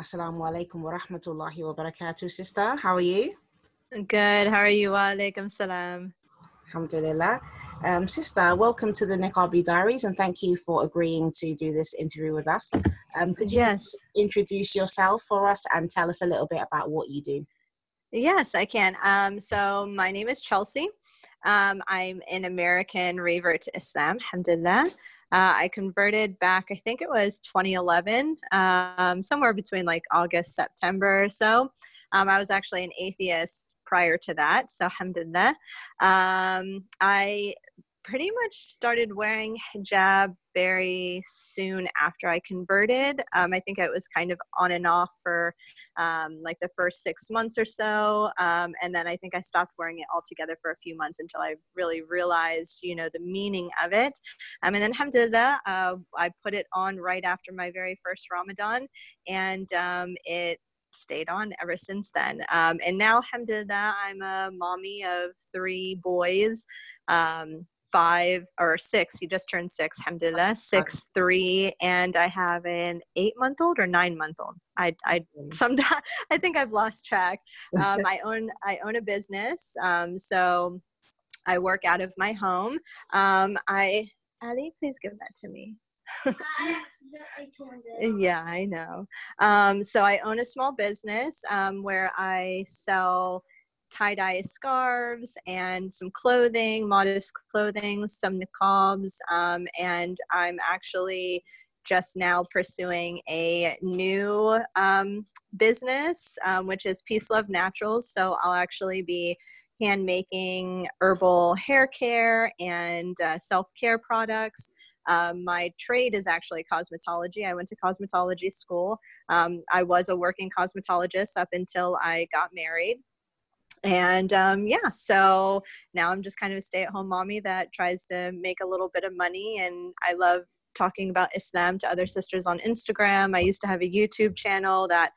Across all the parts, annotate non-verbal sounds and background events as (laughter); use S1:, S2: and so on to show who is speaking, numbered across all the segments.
S1: Assalamu alaikum wa rahmatullahi wa barakatuh, sister. How are you?
S2: Good. How are you? Wa alaikum salam.
S1: Alhamdulillah. Um, sister, welcome to the Niqabi Diaries and thank you for agreeing to do this interview with us. Um, could you
S2: Yes.
S1: introduce yourself for us and tell us a little bit about what you do?
S2: Yes, I can. Um, so my name is Chelsey. Um, I'm an American revert to Islam, alhamdulillah. Uh, I converted back, I think it was 2011, um, somewhere between like August, September or so. Um, I was actually an atheist prior to that, so alhamdulillah. Um, I pretty much started wearing hijab very soon after I converted. Um, I think it was kind of on and off for um, like the first six months or so. Um, and then I think I stopped wearing it altogether for a few months until I really realized, you know, the meaning of it. Um, and then alhamdulillah, uh, I put it on right after my very first Ramadan and um, it stayed on ever since then. Um, and now alhamdulillah, I'm a mommy of three boys. Um, five or six he just turned six alhamdulillah six three and i have an eight month old or nine month old i i sometimes (laughs) i think i've lost track. (laughs) Um, i own i own a business um, so i work out of my home. Um, i ali please give that to me. (laughs) Yeah i know. Um, so i own a small business um, where i sell tie-dye scarves and some clothing modest clothing some niqabs um, and i'm actually just now pursuing a new um, business um, which is peace love naturals so i'll actually be hand making herbal hair care and uh, self-care products um, my trade is actually cosmetology. I went to cosmetology school. Um, I was a working cosmetologist up until I got married. And um, yeah, so now I'm just kind of a stay at home mommy that tries to make a little bit of money. And I love talking about Islam to other sisters on Instagram. I used to have a YouTube channel that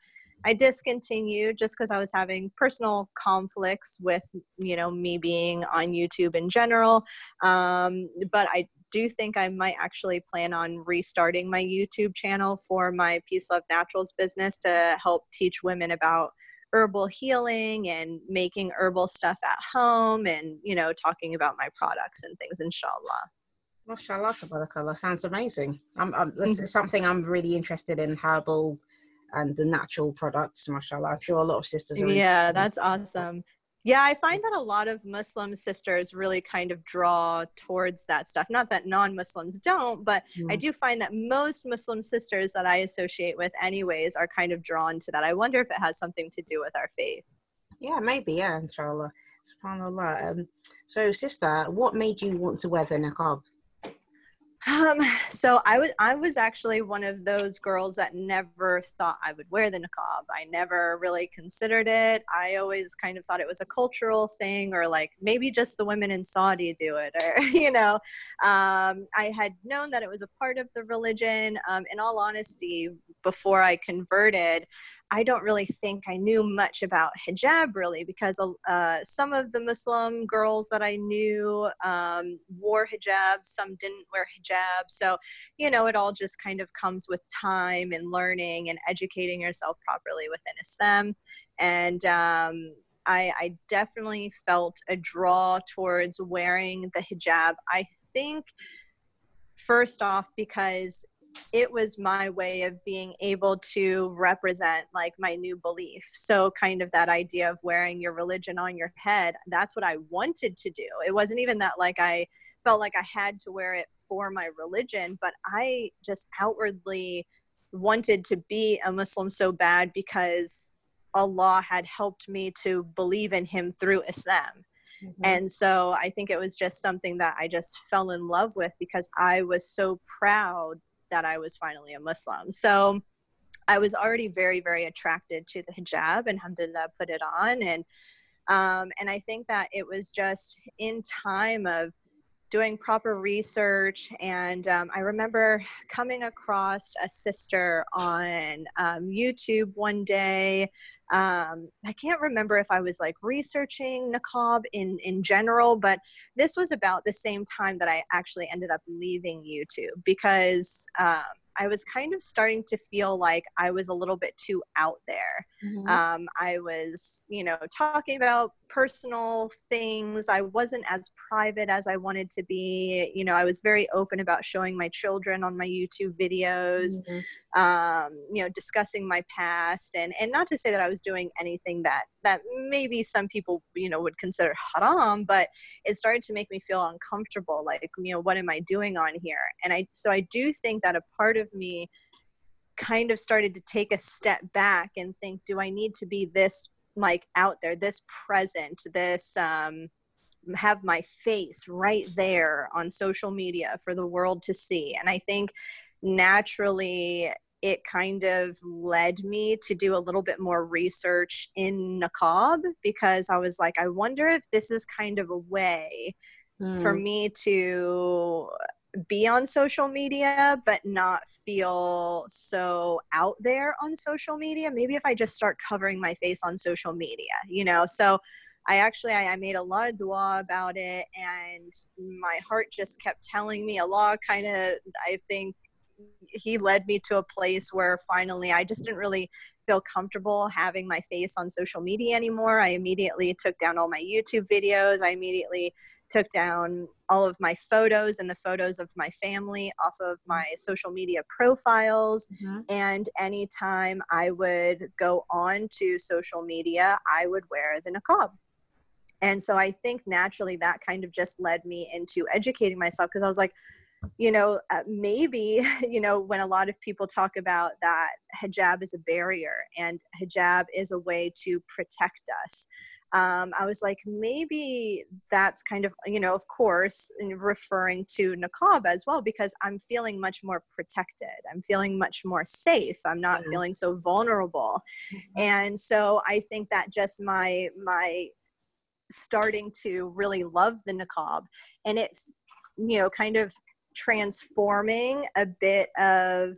S2: I discontinued just because I was having personal conflicts with, you know, me being on YouTube in general. Um, but I do think I might actually plan on restarting my YouTube channel for my Peace Love Naturals business to help teach women about herbal healing and making herbal stuff at home and, you know, talking about my products and things, inshallah.
S1: Mashallah, tabarakallah. Sounds amazing. I'm, I'm, this
S2: Mhm.
S1: is something I'm really interested in herbal and the natural products, mashallah. I'm sure a lot of sisters are
S2: Yeah, that's awesome. Yeah, I find that a lot of Muslim sisters really kind of draw towards that stuff. Not that non Muslims don't, but I
S1: Mm.
S2: do find that most Muslim sisters that I associate with, anyways, are kind of drawn to that. I wonder if it has something to do with our faith.
S1: Yeah, maybe, yeah, inshallah. SubhanAllah. Um, so, sister, what made you want to wear the niqab?
S2: Um, so I was I was actually one of those girls that never thought I would wear the niqab. I never really considered it. I always kind of thought it was a cultural thing or like maybe just the women in Saudi do it or (laughs) you know. Um, I had known that it was a part of the religion. Um, in all honesty, before I converted, I don't really think I knew much about hijab really because uh, some of the Muslim girls that I knew um, wore hijab, some didn't wear hijab. So, you know, it all just kind of comes with time and learning and educating yourself properly within Islam. And um, I, I definitely felt a draw towards wearing the hijab. I think, first off, because it was my way of being able to represent like my new belief. So kind of that idea of wearing your religion on your head, that's what I wanted to do. It wasn't even that like I felt like I had to wear it for my religion, but I just outwardly wanted to be a Muslim so bad because Allah had helped me to believe in him through Islam.
S1: Mhm.
S2: And so I think it was just something that I just fell in love with because I was so proud that I was finally a Muslim. So I was already very, very attracted to the hijab and alhamdulillah put it on. And, um, and I think that it was just in time of doing proper research. And um, I remember coming across a sister on um, YouTube one day. Um, I can't remember if I was like researching niqab in, in general, but this was about the same time that I actually ended up leaving YouTube because um, I was kind of starting to feel like I was a little bit too out there. Mm-hmm. Um, I was you know, talking about personal things. I wasn't as private as I wanted to be. You know, I was very open about showing my children on my YouTube videos, mm-hmm. um, you know, discussing my past and, and not to say that I was doing anything that, that maybe some people, you know, would consider haram, but it started to make me feel uncomfortable. Like, you know, what am I doing on here? And I, so I do think that a part of me kind of started to take a step back and think, do I need to be this like out there, this present, this um, have my face right there on social media for the world to see. And I think naturally it kind of led me to do a little bit more research in niqab because I was like, I wonder if this is kind of a way mm. for hmm. me to be on social media but not feel so out there on social media maybe if i just start covering my face on social media you know? So i actually i, I made a lot of dua about it and my heart just kept telling me allah kind of i think he led me to a place where finally i just didn't really feel comfortable having my face on social media anymore. I immediately took down all my youtube videos. I immediately took down all of my photos and the photos of my family off of my social media profiles. Mm-hmm. And anytime I would go on to social media, I would wear the niqab. And so I think naturally that kind of just led me into educating myself because I was like, you know, uh, maybe, (laughs) you know, when a lot of people talk about that hijab is a barrier and hijab is a way to protect us um, I was like, maybe that's kind of, you know, of course, referring to niqab as well, because I'm feeling much more protected. I'm feeling much more safe. I'm not mm-hmm. feeling so vulnerable. Mm-hmm. And so I think that just my, my starting to really love the niqab and it's, you know, kind of transforming a bit of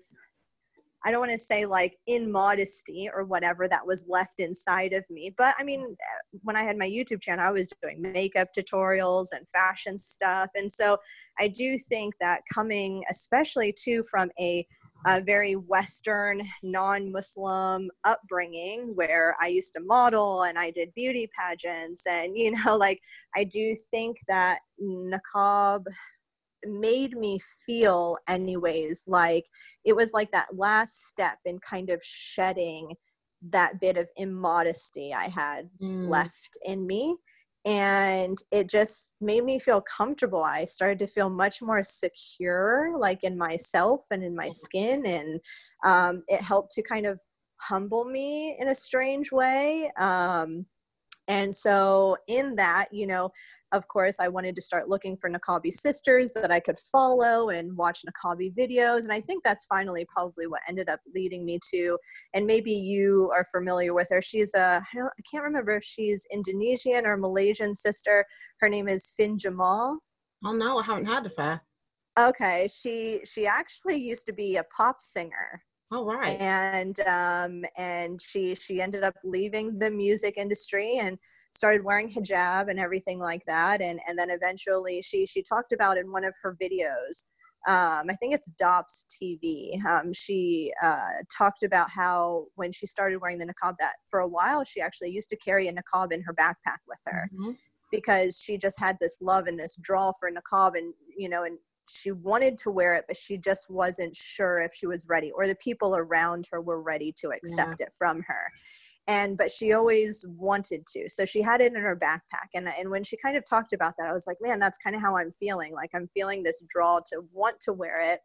S2: I don't want to say like in modesty or whatever that was left inside of me. But I mean, when I had my YouTube channel, I was doing makeup tutorials and fashion stuff. And so I do think that coming, especially too from a, a very Western, non Muslim upbringing where I used to model and I did beauty pageants, and you know, (laughs) like I do think that niqab made me feel anyways like it was like that last step in kind of shedding that bit of immodesty I had mm. left in me. And it just made me feel comfortable. I started to feel much more secure, like in myself and in my mm-hmm. skin. And um, it helped to kind of humble me in a strange way. Um, and so, in that, you know, of course, I wanted to start looking for Niqabi sisters that I could follow and watch Niqabi videos. And I think that's finally probably what ended up leading me to. And maybe you are familiar with her. She's a, I, I can't remember if she's Indonesian or Malaysian sister. Her name is Fin Jamal.
S1: Oh, no, I haven't heard of her.
S2: Okay, she she actually used to be a pop singer.
S1: Oh right.
S2: And um and she she ended up leaving the music industry and started wearing hijab and everything like that and and then eventually she she talked about in one of her videos um, I think it's Dops TV. Um, she uh, talked about how when she started wearing the niqab, that for a while she actually used to carry a niqab in her backpack with her mm-hmm. because she just had this love and this draw for niqab, and you know, and she wanted to wear it, but she just wasn't sure if she was ready or the people around her were ready to accept yeah. it from her and but she always wanted to. So she had it in her backpack and and when she kind of talked about that i was like man that's kind of how i'm feeling. Like i'm feeling this draw to want to wear it.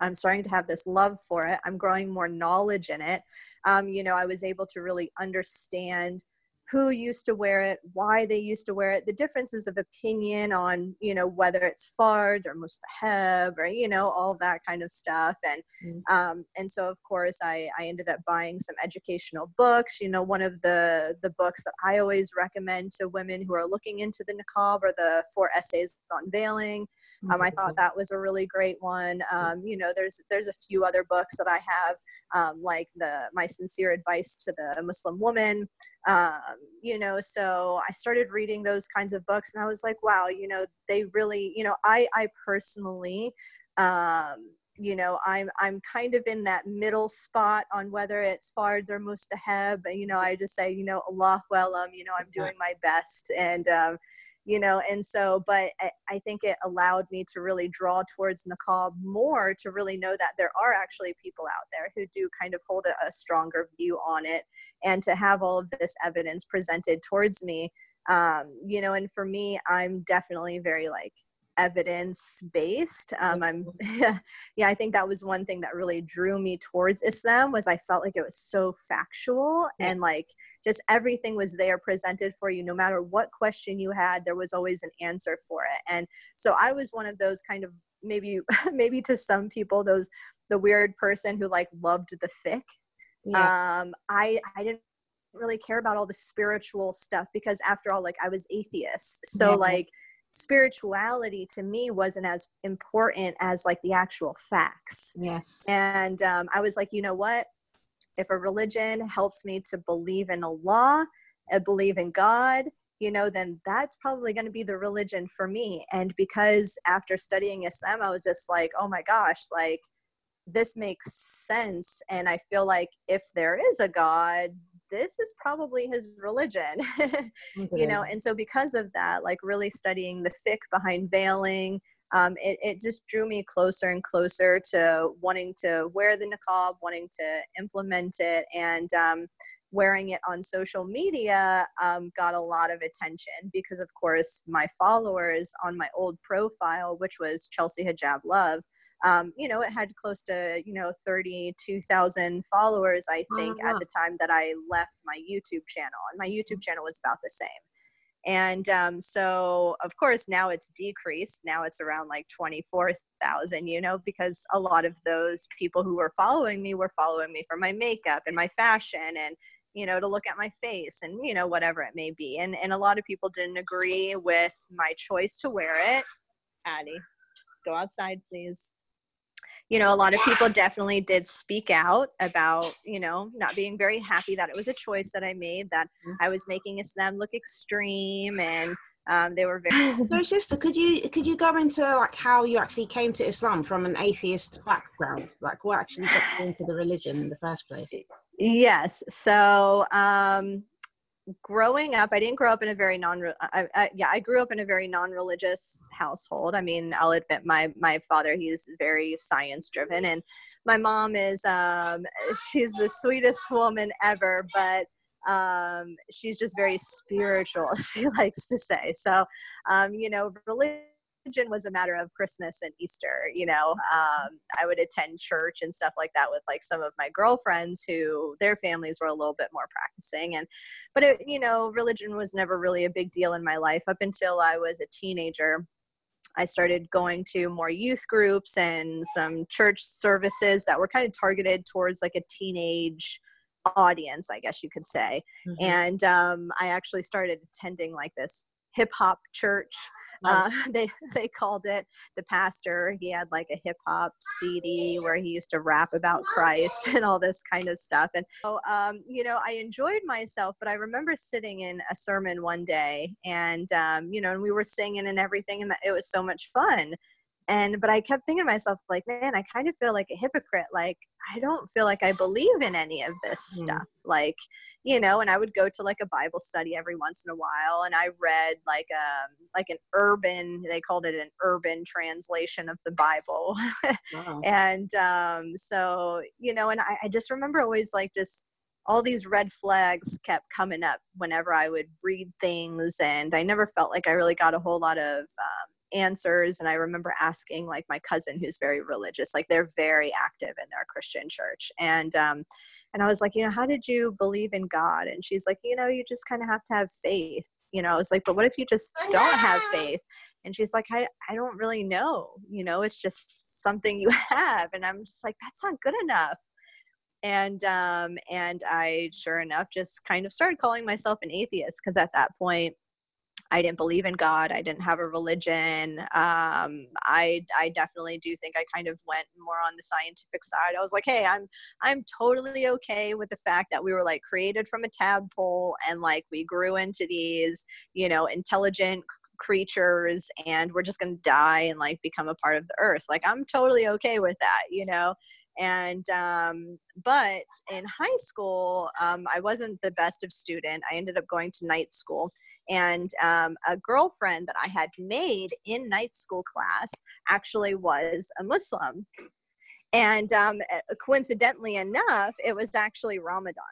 S2: I'm starting to have this love for it. I'm growing more knowledge in it. Um, you know i was able to really understand who used to wear it, why they used to wear it, the differences of opinion on, you know, whether it's fard or mustahab or, you know, all that kind of stuff. And, mm-hmm. um, and so of course I, I ended up buying some educational books. You know, one of the, the books that I always recommend to women who are looking into the niqab are the four essays on veiling. Um, I thought that was a really great one. Um, you know, there's, there's a few other books that I have, um, like the, my sincere advice to the Muslim woman, um, you know so i started reading those kinds of books and i was like wow you know they really you know i i personally um you know, I'm I'm kind of in that middle spot on whether it's Fard or Mustahab. You know, I just say, you know, Allahu a'lam, um, you know, I'm doing my best, and um, you know, and so, but I, I think it allowed me to really draw towards niqab more to really know that there are actually people out there who do kind of hold a, a stronger view on it, and to have all of this evidence presented towards me. Um, you know, and for me, I'm definitely very like evidence based. Um, I'm, (laughs) yeah, I think that was one thing that really drew me towards Islam was I felt like it was so factual yeah. and like just everything was there presented for you. No matter what question you had, there was always an answer for it. And so I was one of those kind of maybe, (laughs) maybe to some people, those the weird person who like loved the fiqh. Yeah. Um, I I didn't really care about all the spiritual stuff because after all, like I was atheist, so yeah. like spirituality to me wasn't as important as like the actual facts.
S1: Yes.
S2: And um, I was like, you know what? If a religion helps me to believe in Allah, and believe in God, you know, then that's probably going to be the religion for me. And because after studying Islam, I was just like, oh my gosh, like this makes sense. And I feel like if there is a God, this is probably his religion (laughs) you know and so because of that like really studying the fiqh behind veiling um, it, it just drew me closer and closer to wanting to wear the niqab wanting to implement it and um, wearing it on social media um, got a lot of attention because of course my followers on my old profile which was chelsey hijab love um, you know, it had close to, you know, 32,000 followers, I think, uh-huh. at the time that I left my YouTube channel. And my YouTube channel was about the same. And um, so, of course, now it's decreased. Now it's around like 24,000, you know, because a lot of those people who were following me were following me for my makeup and my fashion and, you know, to look at my face and, you know, whatever it may be. And, and a lot of people didn't agree with my choice to wear it. Addie, go outside, please you know, a lot of people definitely did speak out about, you know, not being very happy that it was a choice that I made, that mm-hmm. I was making Islam look extreme and um, they were very (laughs)
S1: so sister could you could you go into like how you actually came to islam from an atheist background? Like what actually got you into the religion in the first place?
S2: Yes. So um, growing up i didn't grow up in a very non I, I, yeah i grew up in a very non-religious household. I mean, I'll admit my my father he's very science driven, and my mom is um, she's the sweetest woman ever, but um, she's just very spiritual. (laughs) She likes to say so. Um, you know, religion was a matter of Christmas and Easter. You know, um, I would attend church and stuff like that with like some of my girlfriends who their families were a little bit more practicing. And, but it, you know, religion was never really a big deal in my life up until I was a teenager. I started going to more youth groups and some church services that were kind of targeted towards like a teenage audience, I guess you could say. Mm-hmm. And um, I actually started attending like this hip hop church uh, (laughs) they they called it the pastor. He had like a hip hop CD where he used to rap about Christ (laughs) and all this kind of stuff. And so, um, you know, I enjoyed myself. But I remember sitting in a sermon one day, and um, you know, and we were singing and everything, and it was so much fun and but i kept thinking to myself like man i kind of feel like a hypocrite like i don't feel like i believe in any of this mm. stuff like you know and i would go to like a bible study every once in a while and i read like um like an urban they called it an urban translation of the bible (laughs) wow. and um so you know and I, I just remember always like just all these red flags kept coming up whenever I would read things, and I never felt like I really got a whole lot of um, answers and i remember asking like my cousin who's very religious like they're very active in their christian church and um and i was like you know how did you believe in god? And she's like you know you just kind of have to have faith. You know i was like but what if you just don't have faith? And she's like i i don't really know you know it's just something you (laughs) have. And i'm just like that's not good enough. And um and i sure enough just kind of started calling myself an atheist because at that point I didn't believe in God. I didn't have a religion. Um, I I definitely do think I kind of went more on the scientific side. I was like, hey, I'm I'm totally okay with the fact that we were like created from a tadpole and like we grew into these, you know, intelligent creatures and we're just going to die and like become a part of the earth like i'm totally okay with that you know and um, but in high school um, i wasn't the best of student i ended up going to night school and um, a girlfriend that i had made in night school class actually was a muslim. And um, coincidentally enough it was actually ramadan.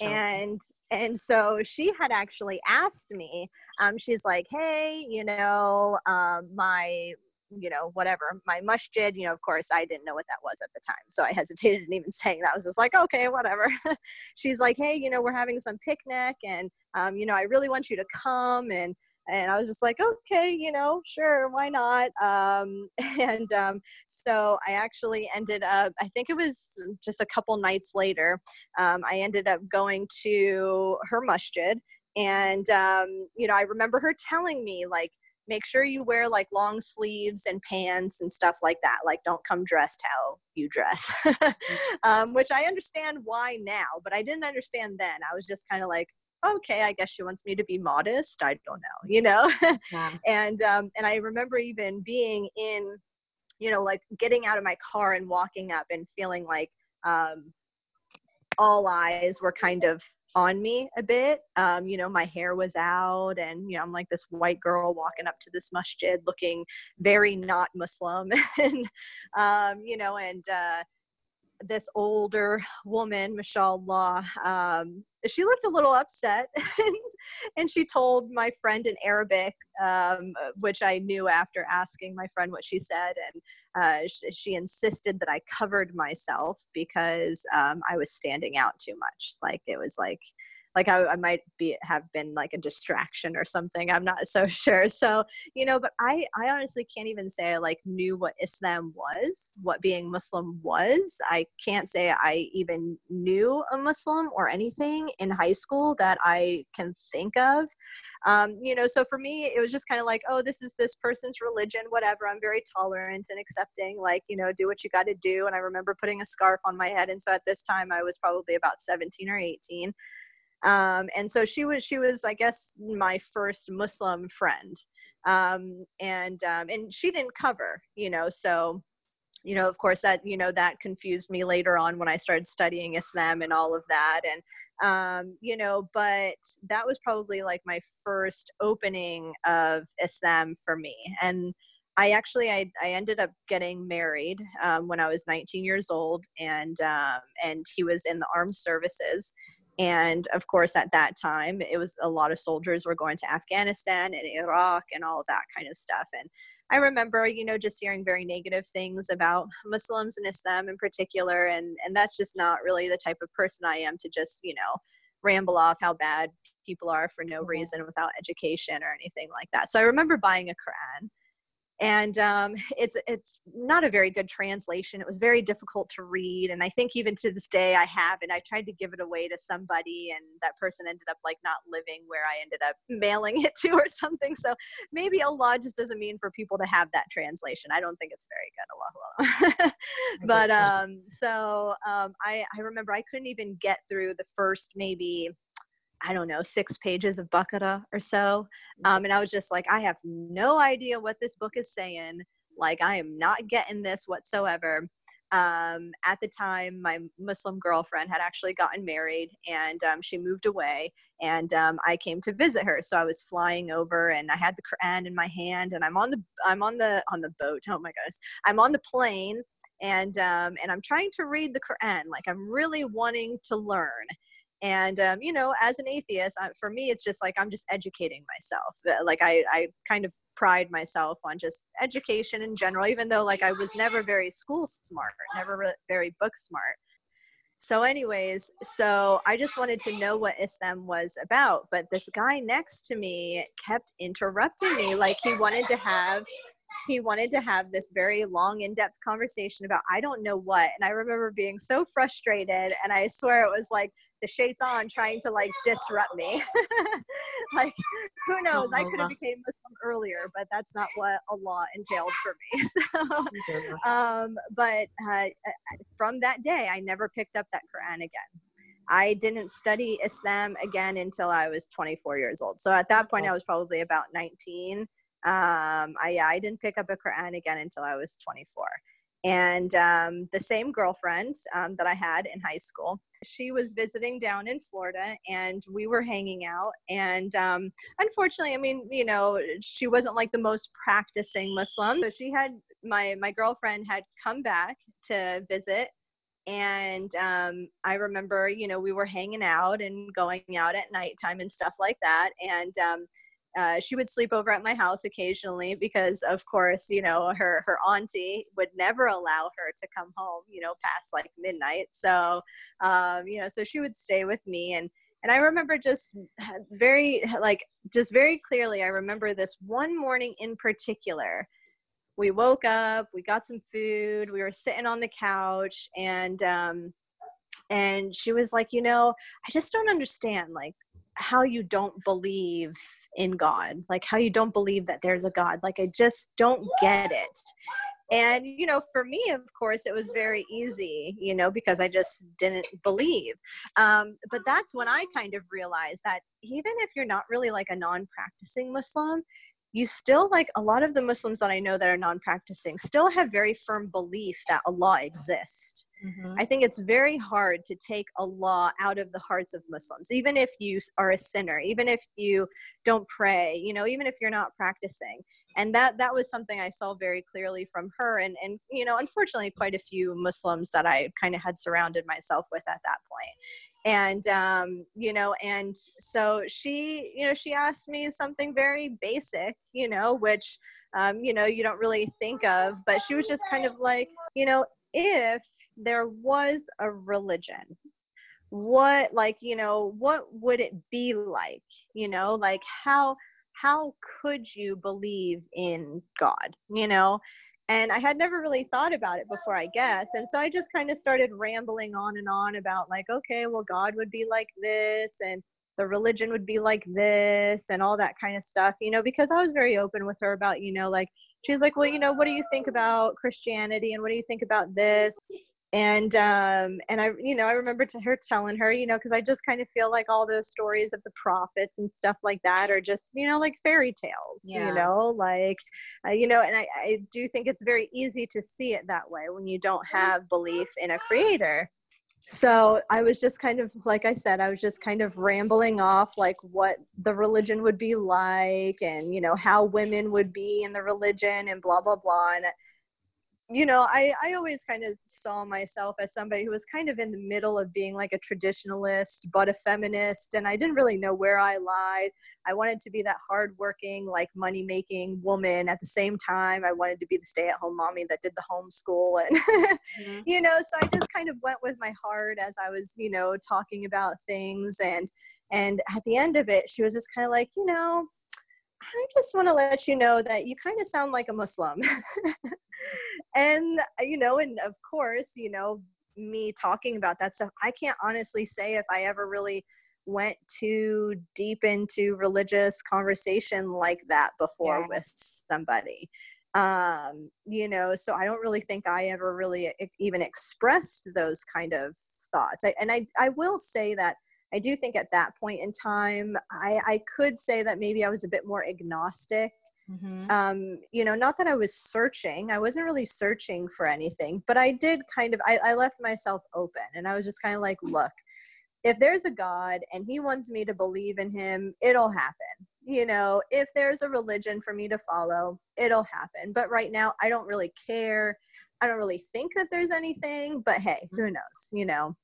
S2: And and so she had actually asked me um, she's like hey you know um, my you know, whatever, my masjid, you know, of course I didn't know what that was at the time. So I (laughs) hesitated in even saying that. I was just like, okay, whatever. (laughs) She's like, hey, you know, we're having some picnic and, um, you know, I really want you to come. And, and I was just like, okay, you know, sure, why not? Um, (laughs) and um, so I actually ended up, I think it was just a couple nights later, um, I ended up going to her masjid. And, um, you know, I remember her telling me, like, make sure you wear like long sleeves and pants and stuff like that. Like, don't come dressed how you dress, (laughs) um, which I understand why now, but I didn't understand then. I was just kind of like, okay, I guess she wants me to be modest. I don't know, you know. (laughs) yeah. And um, and I remember even being in, you know, like getting out of my car and walking up and feeling like um, all eyes were kind of on me a bit. Um, you know, my hair was out, and you know, I'm like this white girl walking up to this masjid, looking very not Muslim, (laughs) and um, you know, and uh, this older woman, mashallah, um, she looked a little upset, (laughs) and, and she told my friend in Arabic, um, which I knew after asking my friend what she said, and uh, she, she, insisted that I covered myself because um, I was standing out too much. Like it was like like I, I might be have been like a distraction or something i'm not so (laughs) sure. So you know but i i honestly can't even say i like knew what islam was what being muslim was. I can't say i even knew a muslim or anything in high school that i can think of. Um, you know so for me it was just kind of like oh this is this person's religion whatever i'm very tolerant and accepting like you know do what you got to do. And i remember putting a scarf on my head and so at this time i was probably about 17 or 18 um, and so she was she was I guess my first Muslim friend, um, and um, and she didn't cover, you know, so you know of course that you know that confused me later on when I started studying Islam and all of that, and um, you know, but that was probably like my first opening of Islam for me, and. I actually I, I ended up getting married um, when I was 19 years old, and um, and he was in the armed services, and of course, at that time, it was a lot of soldiers were going to Afghanistan and Iraq and all that kind of stuff. And I remember, you know, just hearing very negative things about Muslims and Islam in particular. And, and that's just not really the type of person I am to just, you know, ramble off how bad people are for no mm-hmm. reason without education or anything like that. So I remember buying a Quran and um, it's it's not a very good translation. It was very difficult to read, and I think even to this day I have and I tried to give it away to somebody, and that person ended up like not living where I ended up mailing it to or (laughs) something. So maybe Allah just doesn't mean for people to have that translation. I don't think it's very good, Allah. (laughs) but um, so um, I I remember I couldn't even get through the first maybe I don't know, six pages of Baqarah or so. Um, and I was just like, I have no idea what this book is saying. Like, I am not getting this whatsoever. Um, at the time, my Muslim girlfriend had actually gotten married and um, she moved away. And um, I came to visit her. So I was flying over and I had the Quran in my hand and I'm on the, I'm on the, on the boat. Oh my gosh. I'm on the plane and, um, and I'm trying to read the Quran. Like, I'm really wanting to learn and um, you know as an atheist I, for me it's just like i'm just educating myself uh, like I, I kind of pride myself on just education in general even though like i was never very school smart never very book smart. So anyways so i just wanted to know what islam was about but this guy next to me kept interrupting me like he wanted to have he wanted to have this very long in-depth conversation about i don't know what and i remember being so frustrated and i swear it was like the shaitan trying to like disrupt me. (laughs) like who knows? I could have became Muslim earlier, but that's not what Allah entailed for me. (laughs) so, um, but uh, uh, from that day, I never picked up that Quran again. I didn't study Islam again until I was 24 years old. So at that point, I was probably about 19. Um, I, yeah, I didn't pick up a Quran again until I was 24. And um, the same girlfriend um, that I had in high school, she was visiting down in Florida and we were hanging out. And um, unfortunately, I mean, you know, she wasn't like the most practicing Muslim. So she had, my, my girlfriend had come back to visit and um, I remember, you know, we were hanging out and going out at nighttime and stuff like that. And um, uh, she would sleep over at my house occasionally because, of course, you know, her her auntie would never allow her to come home, you know, past like midnight. So, um, you know, so she would stay with me and. And I remember just very, like, just very clearly, I remember this one morning in particular we woke up, we got some food, we were sitting on the couch, and um, and she was like, you know, I just don't understand, like, how you don't believe in God, like how you don't believe that there's a God, like I just don't get it. And, you know, for me, of course, it was very easy, you know, because I just didn't believe. Um, but that's when I kind of realized that even if you're not really like a non practicing Muslim, you still like a lot of the Muslims that I know that are non-practicing still have very firm belief that Allah exists. Mm-hmm. I think it's very hard to take Allah out of the hearts of Muslims, even if you are a sinner, even if you don't pray, you know, even if you're not practicing. And that that was something I saw very clearly from her, and and you know, unfortunately, quite a few Muslims that I kind of had surrounded myself with at that point. and um, you know and so she you know she asked me something very basic you know which um, you know you don't really think of but she was just kind of like you know if there was a religion what like you know what would it be like you know like how how could you believe in god you know and I had never really thought about it before, I guess. And so I just kind of started rambling on and on about, like, okay, well, God would be like this, and the religion would be like this, and all that kind of stuff, you know, because I was very open with her about, you know, like, she's like, well, you know, what do you think about Christianity, and what do you think about this? And um and i you know i remember to her telling her you know because i just kind of feel like all those stories of the prophets and stuff like that are just you know like fairy tales yeah. you know like uh, you know and I, I do think it's very easy to see it that way when you don't have belief in a creator so i was just kind of like i said i was just kind of rambling off like what the religion would be like and you know how women would be in the religion and blah blah blah and you know i i always kind of saw myself as somebody who was kind of in the middle of being like a traditionalist but a feminist and i didn't really know where i lied i wanted to be that hardworking like money making woman at the same time i wanted to be the stay at home mommy that did the homeschool and mm-hmm. (laughs) you know so i just kind of went with my heart as i was you know talking about things and and at the end of it she was just kind of like you know I just want to let you know that you kind of sound like a Muslim. (laughs) and, uh, you know, and of course, you know, me talking about that stuff, I can't honestly say if I ever really went too deep into religious conversation like that before yeah. with somebody. Um, you know, so I don't really think I ever really even expressed those kind of thoughts. I, and I, I will say that I do think at that point in time, I, I could say that maybe I was a bit more agnostic. Mm-hmm. Um, you know, not that I was searching, I wasn't really searching for anything, but I did kind of, I, I left myself open and I was just kind of like, look, if there's a God and he wants me to believe in him, it'll happen. You know, if there's a religion for me to follow, it'll happen. But right now, I don't really care. I don't really think that there's anything, but hey, who knows, you know?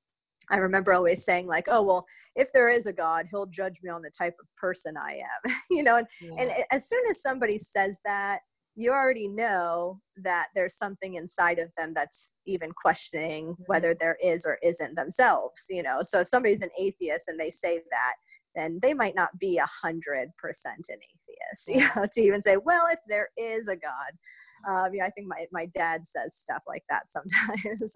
S2: I remember always saying like, oh well, if there is a God, he'll judge me on the type of person I am, (laughs) you know. And, yeah. and as soon as somebody says that, you already know that there's something inside of them that's even questioning mm-hmm. whether there is or isn't themselves, you know. So if somebody's an atheist and they say that, then they might not be a hundred percent an atheist, (laughs) you know, to even say, well, if there is a God, um, yeah, I think my, my dad says stuff like that (laughs) sometimes.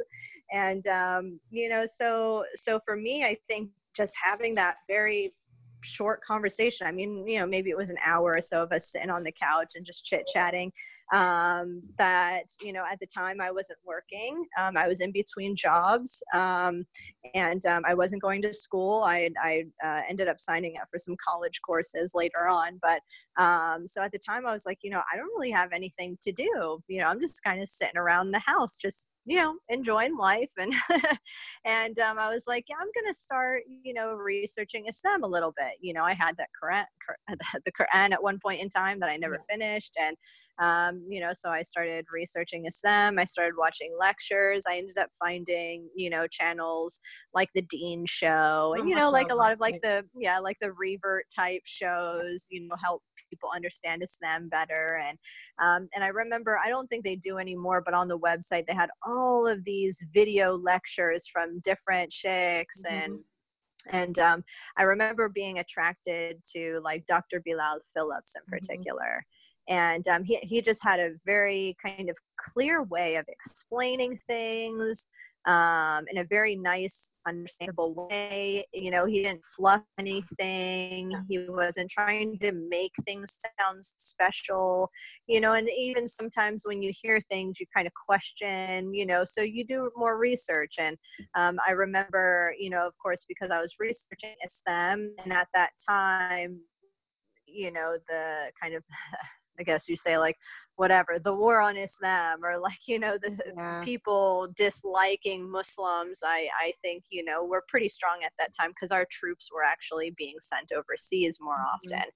S2: and, um, you know, so, so for me, I think just having that very short conversation. I mean, you know, maybe it was an hour or so of us sitting on the couch and just chit chatting. Um, that you know, at the time I wasn't working. Um, I was in between jobs, um, and um, I wasn't going to school. I I uh, ended up signing up for some college courses later on. But um, so at the time I was like, you know, I don't really have anything to do. You know, I'm just kind of sitting around the house, just you know enjoying life and (laughs) and um, I was like yeah I'm gonna start you know researching Islam a little bit you know I had that Quran (laughs) the Quran at one point in time that I never yeah. finished and um, you know so I started researching Islam I started watching lectures I ended up finding you know channels like the Deen show and you know like a lot of like the yeah like the revert type shows you know help people understand Islam better. And um, and I remember I don't think they do anymore, but on the website they had all of these video lectures from different sheikhs mm-hmm. and and um, I remember being attracted to like Dr. Bilal Phillips in mm-hmm. particular. Mm-hmm. And um, he, he just had a very kind of clear way of explaining things um, in a very nice understandable way. You know, he didn't fluff anything. He wasn't trying to make things sound special. You know, and even sometimes when you hear things, you kind of question. You know, so you do more research. And um, I remember, you know, of course, because I was researching Islam, and at that time, you know, the kind of (laughs) I guess you say like whatever the war on islam or like (laughs) you know the yeah. people disliking muslims i i think you know we're pretty strong at that time because our troops were actually being sent overseas more mm-hmm. often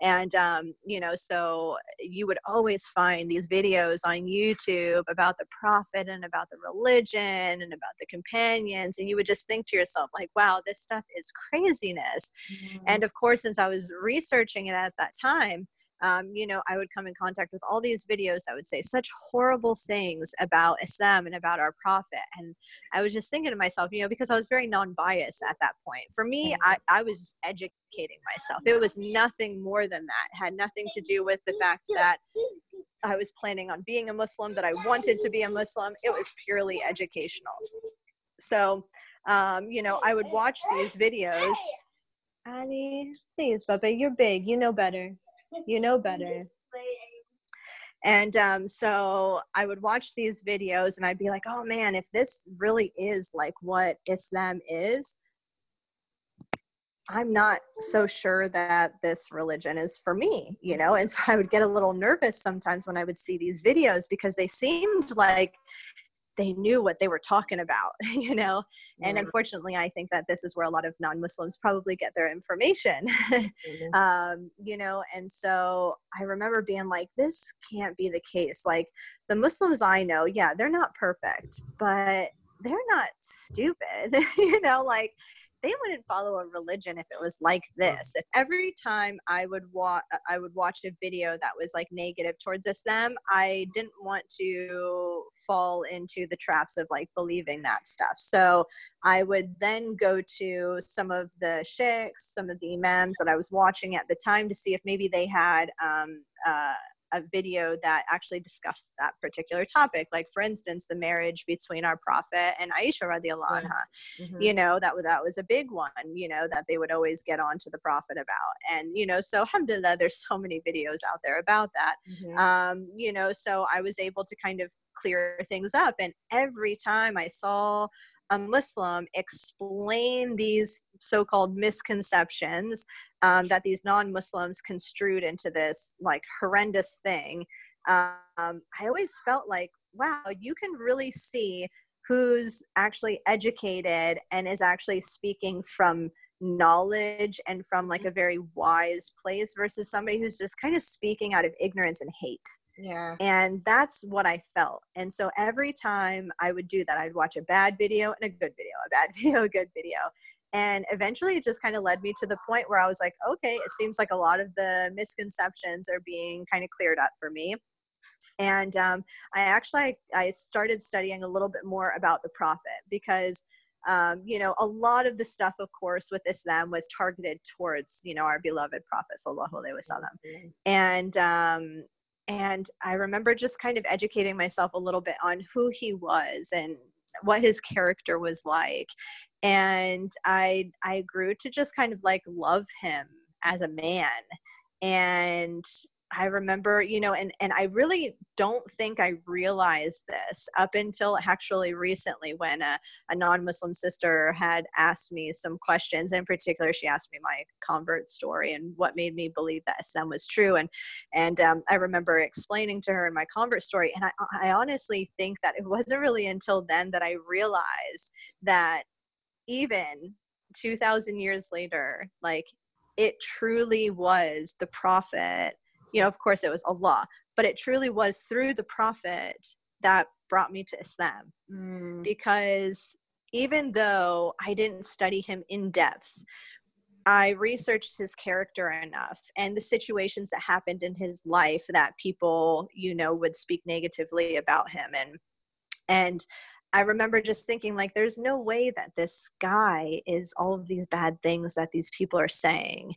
S2: and um, you know so you would always find these videos on youtube about the prophet and about the religion and about the companions and you would just think to yourself like wow this stuff is craziness mm-hmm. and of course since i was researching it at that time um, you know, I would come in contact with all these videos that would say such horrible things about Islam and about our prophet. And I was just thinking to myself, you know, because I was very non biased at that point. For me, I, I was educating myself. It was nothing more than that. It had nothing to do with the fact that I was planning on being a Muslim, that I wanted to be a Muslim. It was purely educational. So, um, you know, I would watch these videos. Ali, please, Baba, you're big. You know better you know better. And um, so I would watch these videos and I'd be like, oh man, if this really is like what Islam is, I'm not so sure that this religion is for me, you know? And so I would get a little nervous sometimes when I would see these videos because they seemed like they knew what they were talking about, (laughs) you know. And unfortunately, I think that this is where a lot of non-Muslims probably get their information, mm-hmm. (laughs) um, you know. And so I remember being like, this can't be the case. Like the Muslims I know, yeah, they're not perfect, but they're not stupid, (laughs) you know. Like they wouldn't follow a religion if it was like this. If every time I would watch, I would watch a video that was like negative towards Islam, I didn't want to fall into the traps of like believing that stuff. So I would then go to some of the sheikhs, some of the imams that I was watching at the time to see if maybe they had um, uh, a video that actually discussed that particular topic. Like for instance, the marriage between our prophet and Aisha radiallahu anha. Mm-hmm. You know, that was that was a big one, you know, that they would always get on to the prophet about. And, you know, so alhamdulillah, there's so many videos out there about that. Mm-hmm. Um, you know, so I was able to kind of clear things up. And every time I saw a Muslim explain these so called misconceptions um, that these non Muslims construed into this like horrendous thing, um, I always felt like, wow, you can really see who's actually educated and is actually speaking from knowledge and from like a very wise place versus somebody who's just kind of speaking out of ignorance and hate.
S1: Yeah.
S2: And that's what I felt. And so every time I would do that, I'd watch a bad video and a good video, a bad (laughs) video, a good video. And eventually it just kind of led me to the point where I was like, okay, it seems like a lot of the misconceptions are being kind of cleared up for me. And um, I actually I started studying a little bit more about the prophet because um, you know, a lot of the stuff, of course, with Islam was targeted towards, you know, our beloved Prophet Sallallahu Alaihi Wasallam. Mm-hmm. And um, and I remember just kind of educating myself a little bit on who he was and what his character was like. and I I grew to just kind of like love him as a man and I remember, you know, and, and I really don't think I realized this up until actually recently when a, a non Muslim sister had asked me some questions. In particular, she asked me my convert story and what made me believe that Islam was true. And, and um, I remember explaining to her my convert story. And I, I honestly think that it (laughs) wasn't really until then that I realized that even 2,000 years later, like it truly was the prophet you know, of course it was Allah, but it truly was through the Prophet that brought me to Islam. Mm. Because even though I didn't study him in depth, I researched his character enough and the situations that happened in his life that people, you know, would speak negatively about him and and I remember just thinking like there's no way that this guy is all of these bad things that these people are saying.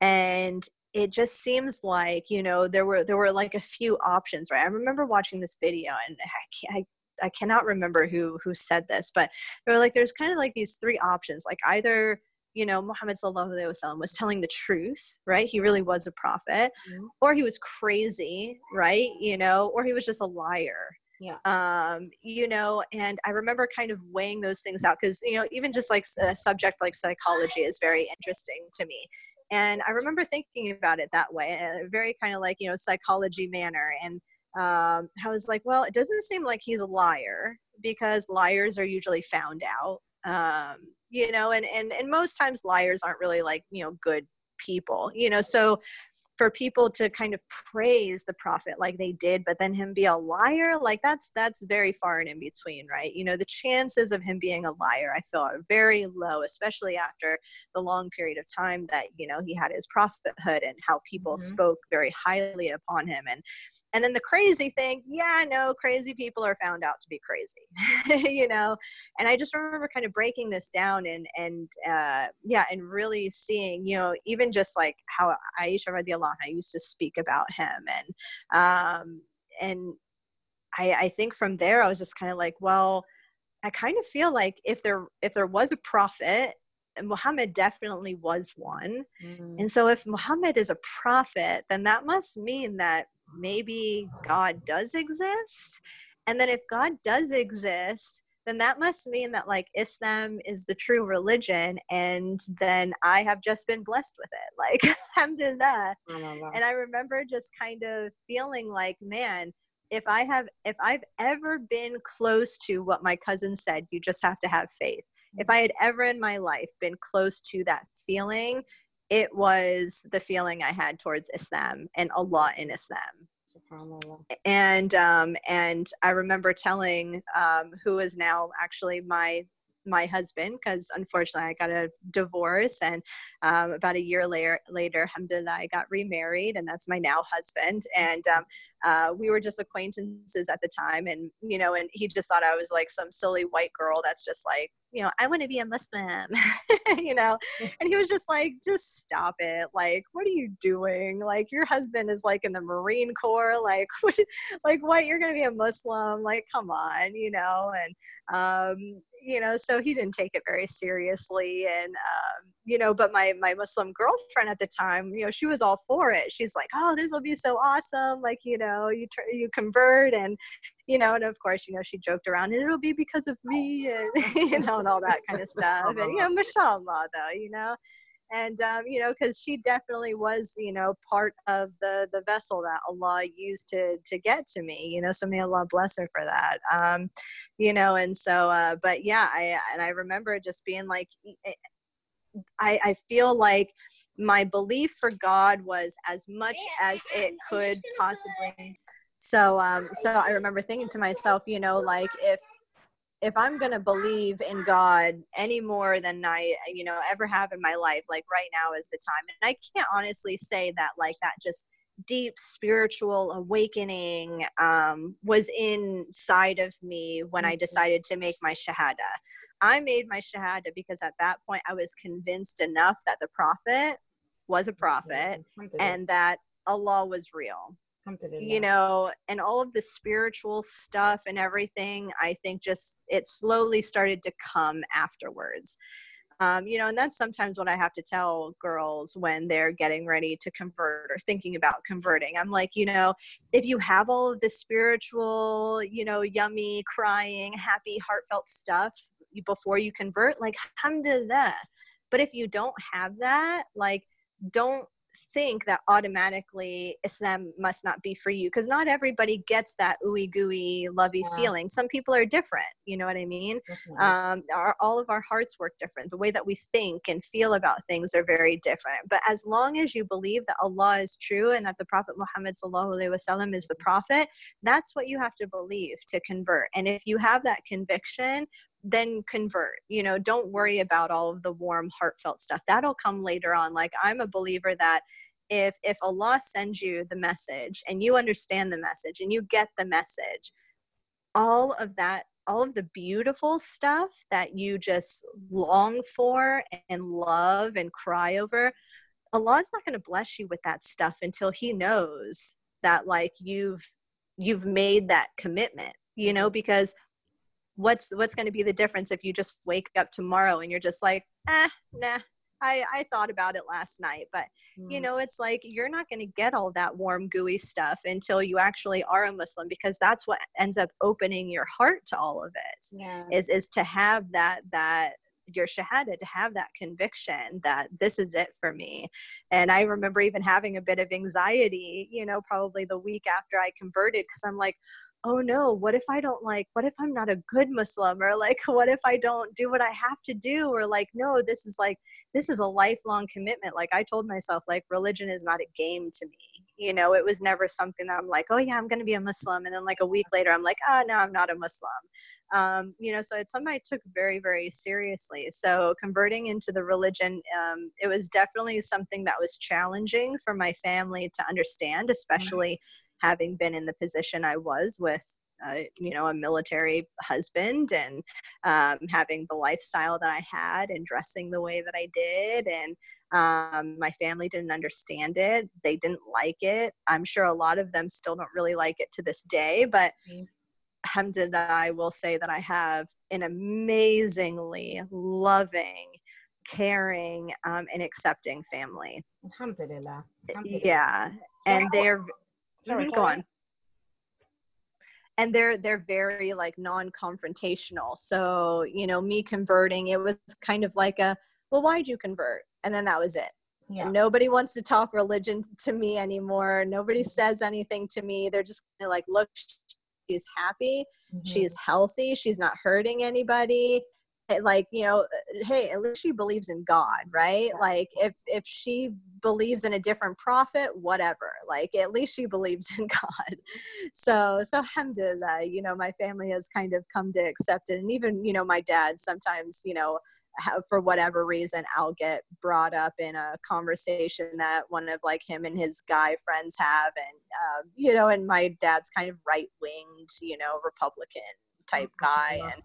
S2: And it just seems like you know there were there were like a few options right i remember watching this video and i I, I cannot remember who who said this but they were like there's kind of like these three options like either you know muhammad sallallahu was telling the truth right he really was a prophet mm-hmm. or he was crazy right you know or he was just a liar
S1: yeah.
S2: Um, you know, and I remember kind of weighing those things out because, you know, even just like a subject like psychology is very interesting to me. And I remember thinking about it that way, a very kind of like, you know, psychology manner. And um, I was like, well, it doesn't seem like he's a liar because liars are usually found out. Um, you know, and, and, and most times liars aren't really like, you know, good people, you know, so for people to kind of praise the prophet like they did but then him be a liar like that's that's very far and in between right you know the chances of him being a liar i feel are very low especially after the long period of time that you know he had his prophethood and how people mm-hmm. spoke very highly upon him and and then the crazy thing, yeah, no, crazy people are found out to be crazy, (laughs) you know. And I just remember kind of breaking this down and and uh, yeah, and really seeing, you know, even just like how Aisha radiallahu anha used to speak about him, and um, and I I think from there I was just kind of like, well, I kind of feel like if there if there was a prophet Muhammad definitely was one. Mm. And so if Muhammad is a prophet, then that must mean that maybe God does exist. And then if God does exist, then that must mean that like Islam is the true religion and then I have just been blessed with it. (laughs) Like alhamdulillah. And I remember just kind of feeling like, man, if I have if I've ever been close to what my cousin said, you just have to have faith. If I had ever in my life been close to that feeling, it was the feeling I had towards Islam and Allah in Islam. And um, and I remember telling um, who is now actually my my husband because unfortunately I got a divorce and um, about a year later later alhamdulillah I got remarried and that's my now husband and um, uh, we were just acquaintances at the time and you know and he just thought I was like some silly white girl that's just like you know, I want to be a Muslim, (laughs) you know, (laughs) and he was just like, just stop it. Like, what are you doing? Like, your husband is like in the Marine Corps. Like, (laughs) what, like, what? You're going to be a Muslim? Like, come on, you know, and, um, you know, so he didn't take it very seriously. And, um, you know, but my, my Muslim girlfriend at the time, you know, she was all for it. She's like, oh, this will be so awesome. Like, you know, you, tr- you convert and, you know, and of course, you know, she joked around and it'll be because of me and, (laughs) you know, and all that kind of (laughs) stuff. And, you know, mashallah though, you know, and, um, you know, cause she definitely was, you know, part of the, the vessel that Allah used to, to get to me, you know, so may Allah bless her for that. Um, you know, and so, uh, but yeah, I, and I remember just being like, I, I feel like my belief for God was as much as it could possibly so um so i remember thinking to myself you know like if if i'm going to believe in god any more than i you know ever have in my life like right now is the time and i can't honestly say that like that just deep spiritual awakening um, was inside of me when I mm-hmm. decided to make my shahada. I made my shahada because at that point I was convinced enough that the prophet was a prophet and that Allah was real you know and all of the spiritual stuff and everything i think just it slowly started to come afterwards um, you know, and that's sometimes what I have to tell girls when they're getting ready to convert or thinking about converting. I'm like, you know, if you have all of this spiritual, you know, yummy, crying, happy, heartfelt stuff before you convert, like, alhamdulillah. But if you don't have that, like, don't think that automatically Islam must not be for you because not everybody gets that ooey gooey lovey yeah. feeling. Some people are different. You know what I mean? Um, our, all of our hearts work different. The way that we think and feel about things are very different. But as long as you believe that Allah is true and that the Prophet Muhammad wasallam is the prophet, that's what you have to believe to convert. And if you have that conviction, then convert you know don't worry about all of the warm heartfelt stuff that'll come later on like i'm a believer that if if Allah sends you the message and you understand the message and you get the message, all of that all of the beautiful stuff that you just long for and love and cry over, Allah's not going to bless you with that stuff until he knows that like you've you've made that commitment, you know, because what's what's going to be the difference if you just wake up tomorrow and you're just like, "Eh, nah, I, I thought about it last night, but mm. you know, it's like you're not going to get all that warm, gooey stuff until you actually are a Muslim because that's what ends up opening your heart to all of it. Yeah. Is is to have that that your shahada to have that conviction that this is it for me and i remember even having a bit of anxiety you know probably the week after i converted because i'm like oh no, what if I don't like, what if I'm not a good Muslim? Or like, (laughs) what if I don't do what I have to do? Or like, no, this is like, this is a lifelong commitment. Like I told myself, like, religion is not a game to me. You know, it was never something that I'm like, oh yeah, I'm going to be a Muslim. And then like a week later, I'm like, oh no, I'm not a Muslim. Um, you know, so it's something I took very, very seriously. So converting into the religion, um, it was definitely something that was challenging for my family to understand, especially having been in the position I was with uh, you know, a military husband and um, having the lifestyle that I had and dressing the way that I did. And um, my family didn't understand it. They didn't like it. I'm sure a lot of them still don't really like it to this day, but mm-hmm. alhamdulillah, I will say that I have an amazingly loving, caring, um, and accepting family.
S1: Alhamdulillah.
S2: Alhamdulillah. Yeah. So and they're Sorry, mm-hmm, go on. And they're they're very like non-confrontational. So you know, me converting, it was kind of like a, well, why'd you convert? And then that was it. Yeah. And nobody wants to talk religion to me anymore. Nobody says anything to me. They're just kind of like, look, she's happy, mm-hmm. she's healthy, she's not hurting anybody like you know uh, hey at least she believes in god right? Like if if she believes in a different prophet whatever like at least she believes in (laughs) god. So so alhamdulillah you know my family has kind of come to accept it and even you know my dad sometimes you know for whatever reason i'll get brought up in a conversation that one of like him and his guy friends have and uh, you know and my dad's kind of right winged you know republican type guy and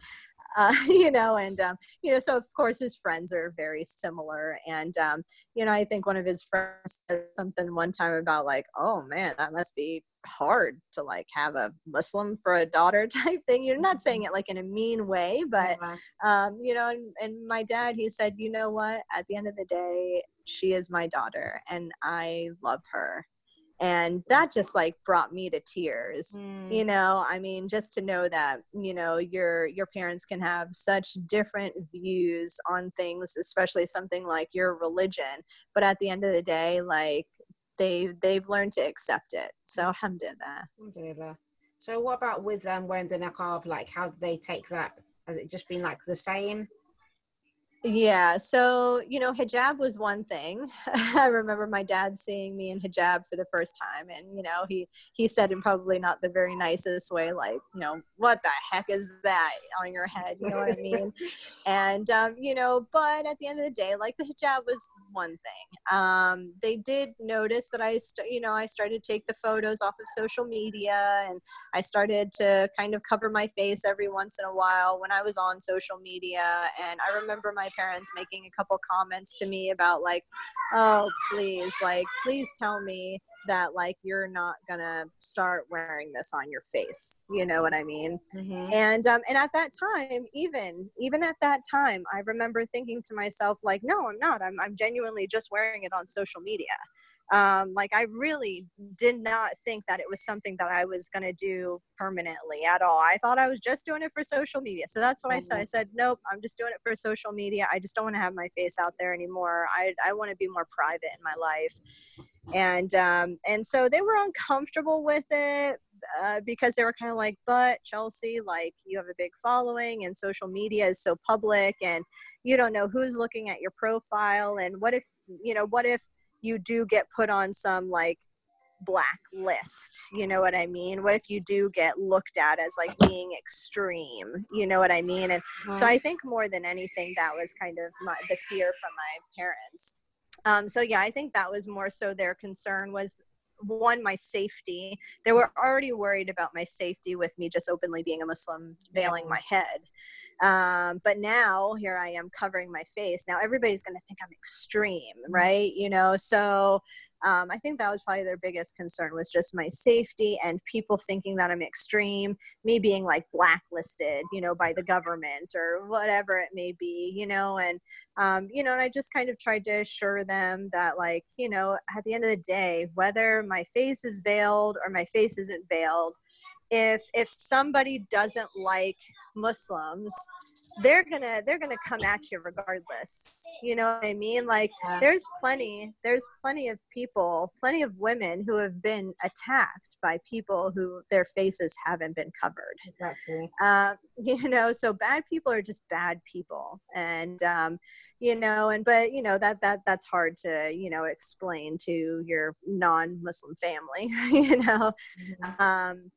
S2: uh, (laughs) you know, and um, you know, so of course his friends are very similar, and um, you know, I think one of his friends said something one time about like, oh man, that must be hard to like have a Muslim for a daughter (laughs) type thing. You're not saying it like in a mean way, but um, you know, and, and my dad, he said, you know what? At the end of the day, she is my daughter, and I love her and that just like brought me to tears. Mm. you know i mean just to know that you know your your parents can have such different views on things especially something like your religion. But at the end of the day like they they've learned to accept it. So alhamdulillah.
S1: Alhamdulillah. So what about with them um, wearing the niqab like how do they take that? Has it just been like the same
S2: yeah, so you know, hijab was one thing. (laughs) I remember my dad seeing me in hijab for the first time, and you know, he he said in probably not the very nicest way, like, you know, what the heck is that on your head? You know what I (laughs) mean? and um, you know, but at the end of the day, like the hijab was one thing. Um, they did notice that I, st- you know, I started to take the photos off of social media, and I started to kind of cover my face every once in a while when I was on social media. And I remember my parents making a couple comments to me about like, oh, please, like, please tell me that like you're not gonna start wearing this on your face. You know what I mean? Mm-hmm. And um, and at that time, even even at that time, I remember thinking to myself like, no, I'm not. I'm I'm genuinely just wearing it on social media um, like I really did not think that it was something that I was going to do permanently at all. I thought I was just doing it for social media. So that's what mm-hmm. I said. I mm-hmm. said, nope, I'm just doing it for social media. I just don't want to have my face out there anymore. I, I want to be more private in my life. And, um, and so they were uncomfortable with it uh, because they were kind of like, but Chelsey, like you have a big following and social media is so public and you don't know who's looking at your profile. And what if, you know, what if you do get put on some like blacklist you know what i mean? What if you do get looked at as like being extreme? You know what i mean? And mm-hmm. so i think more than anything that was kind of my, the fear from my parents. Um, so yeah i think that was more so their concern was one my safety. They were already worried about my safety with me just openly being a muslim veiling my head um, but now here I am covering my face. Now everybody's going to think I'm extreme, mm-hmm. right? You know, so um, I think that was probably their biggest concern was just my safety and people thinking that I'm extreme, me being like blacklisted, you know, by the government or whatever it may be, you know, and, um, you know, and I just kind of tried to assure them that like, you know, at the end of the day, whether my face is veiled or my face isn't veiled, if if somebody doesn't like Muslims, they're gonna they're gonna come at you regardless. You know what I mean? Like yeah. there's plenty there's plenty of people, plenty of women who have been attacked by people who their faces haven't been covered.
S1: Exactly.
S2: Uh, (laughs) you know, so bad people are just bad people, and um, you know, and but you know that that that's hard to you know explain to your non-Muslim family. (laughs) you know, mm-hmm. um,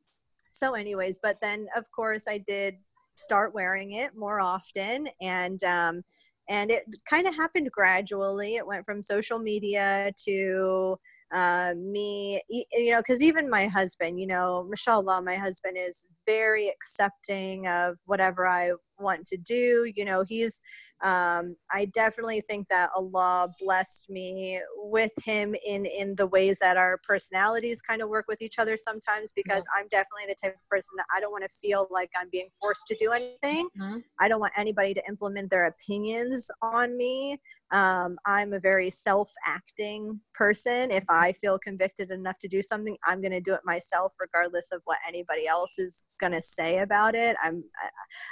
S2: so anyways but then of course i did start wearing it more often and um, and it kind of happened gradually. It went from social media to uh, me you know because even my husband you know mashallah my husband is very accepting of whatever i want to do you know he's um, I definitely think that Allah blessed me with him in in the ways that our personalities kind of work with each other sometimes because yeah. I'm definitely the type of person that I don't want to feel like I'm being forced to do anything. Mm-hmm. I don't want anybody to implement their opinions on me. Um, I'm a very self-acting person. If I feel convicted enough to do something, I'm going to do it myself, regardless of what anybody else is going to say about it. I'm,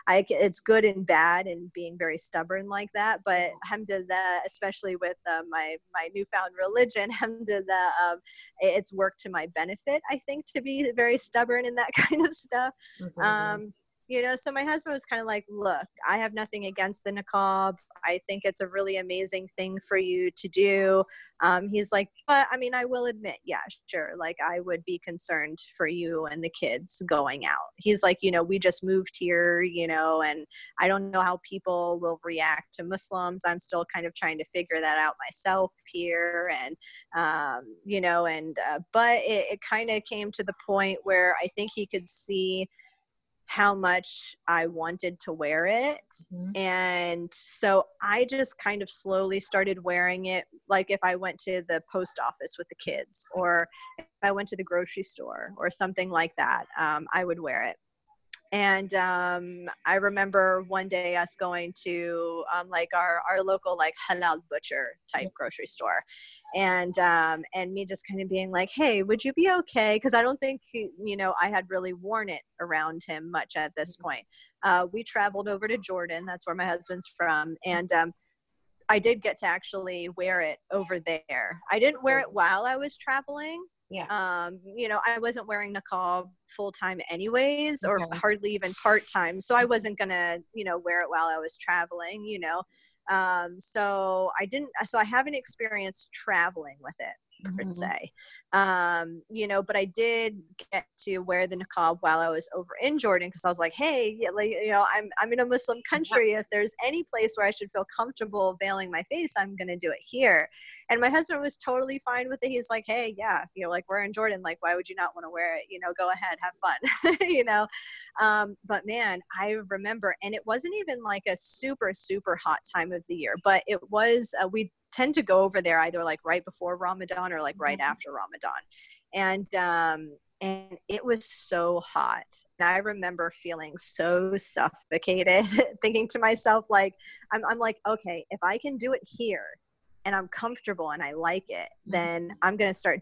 S2: I, I, it's good and bad and being very stubborn like that. But alhamdulillah, especially with uh, my, my newfound religion, (laughs) alhamdulillah, um, it's worked to my benefit, I think, to be very stubborn in that (laughs) kind of stuff. Mm-hmm. Um, you know so my husband was kind of like look i have nothing against the niqab. I think it's a really amazing thing for you to do. Um, he's like but i mean i will admit yeah sure like i would be concerned for you and the kids going out. He's like you know we just moved here you know and i don't know how people will react to muslims. I'm still kind of trying to figure that out myself here and um, you know and uh, but it, it kind of came to the point where i think he could see how much I wanted to wear it. Mm-hmm. And so I just kind of slowly started wearing it like if I went to the post office with the kids or if I went to the grocery store or something like that, um, I would wear it. And um, I remember one day us going to um, like our, our local like halal butcher type grocery store and um, and me just kind of being like, hey, would you be okay? Because I don't think he, you know I had really worn it around him much at this mm-hmm. point. Uh, we traveled over to Jordan. That's where my husband's from, and um, I did get to actually wear it over there. I didn't wear it while I was traveling.
S1: Yeah.
S2: Um, you know, I wasn't wearing niqab full time anyways, or okay. hardly even part time. So I wasn't gonna, you know, wear it while I was traveling. You know, um, so I didn't, so I haven't experienced traveling with it. Per
S1: Mhm.
S2: se. Um, you know, but I did get to wear the niqab while I was over in Jordan because I was like, hey, yeah, like, you know, I'm I'm in a Muslim country. If there's any place where I should feel comfortable veiling my face, I'm gonna do it here. And my husband was totally fine with it. He's like, hey, yeah, you know, like we're in Jordan, like why would you not want to wear it? You know, go ahead, have fun. (laughs) you know. Um, but man, I remember, and it wasn't even like a super super hot time of the year, but it was. Uh, we tend to go over there either like right before Ramadan or like right
S1: Mhm.
S2: after Ramadan. And um and it was so hot. And I remember feeling so suffocated, (laughs) thinking to myself like I'm I'm like, okay, if I can do it here and I'm comfortable and I like it, then I'm going to start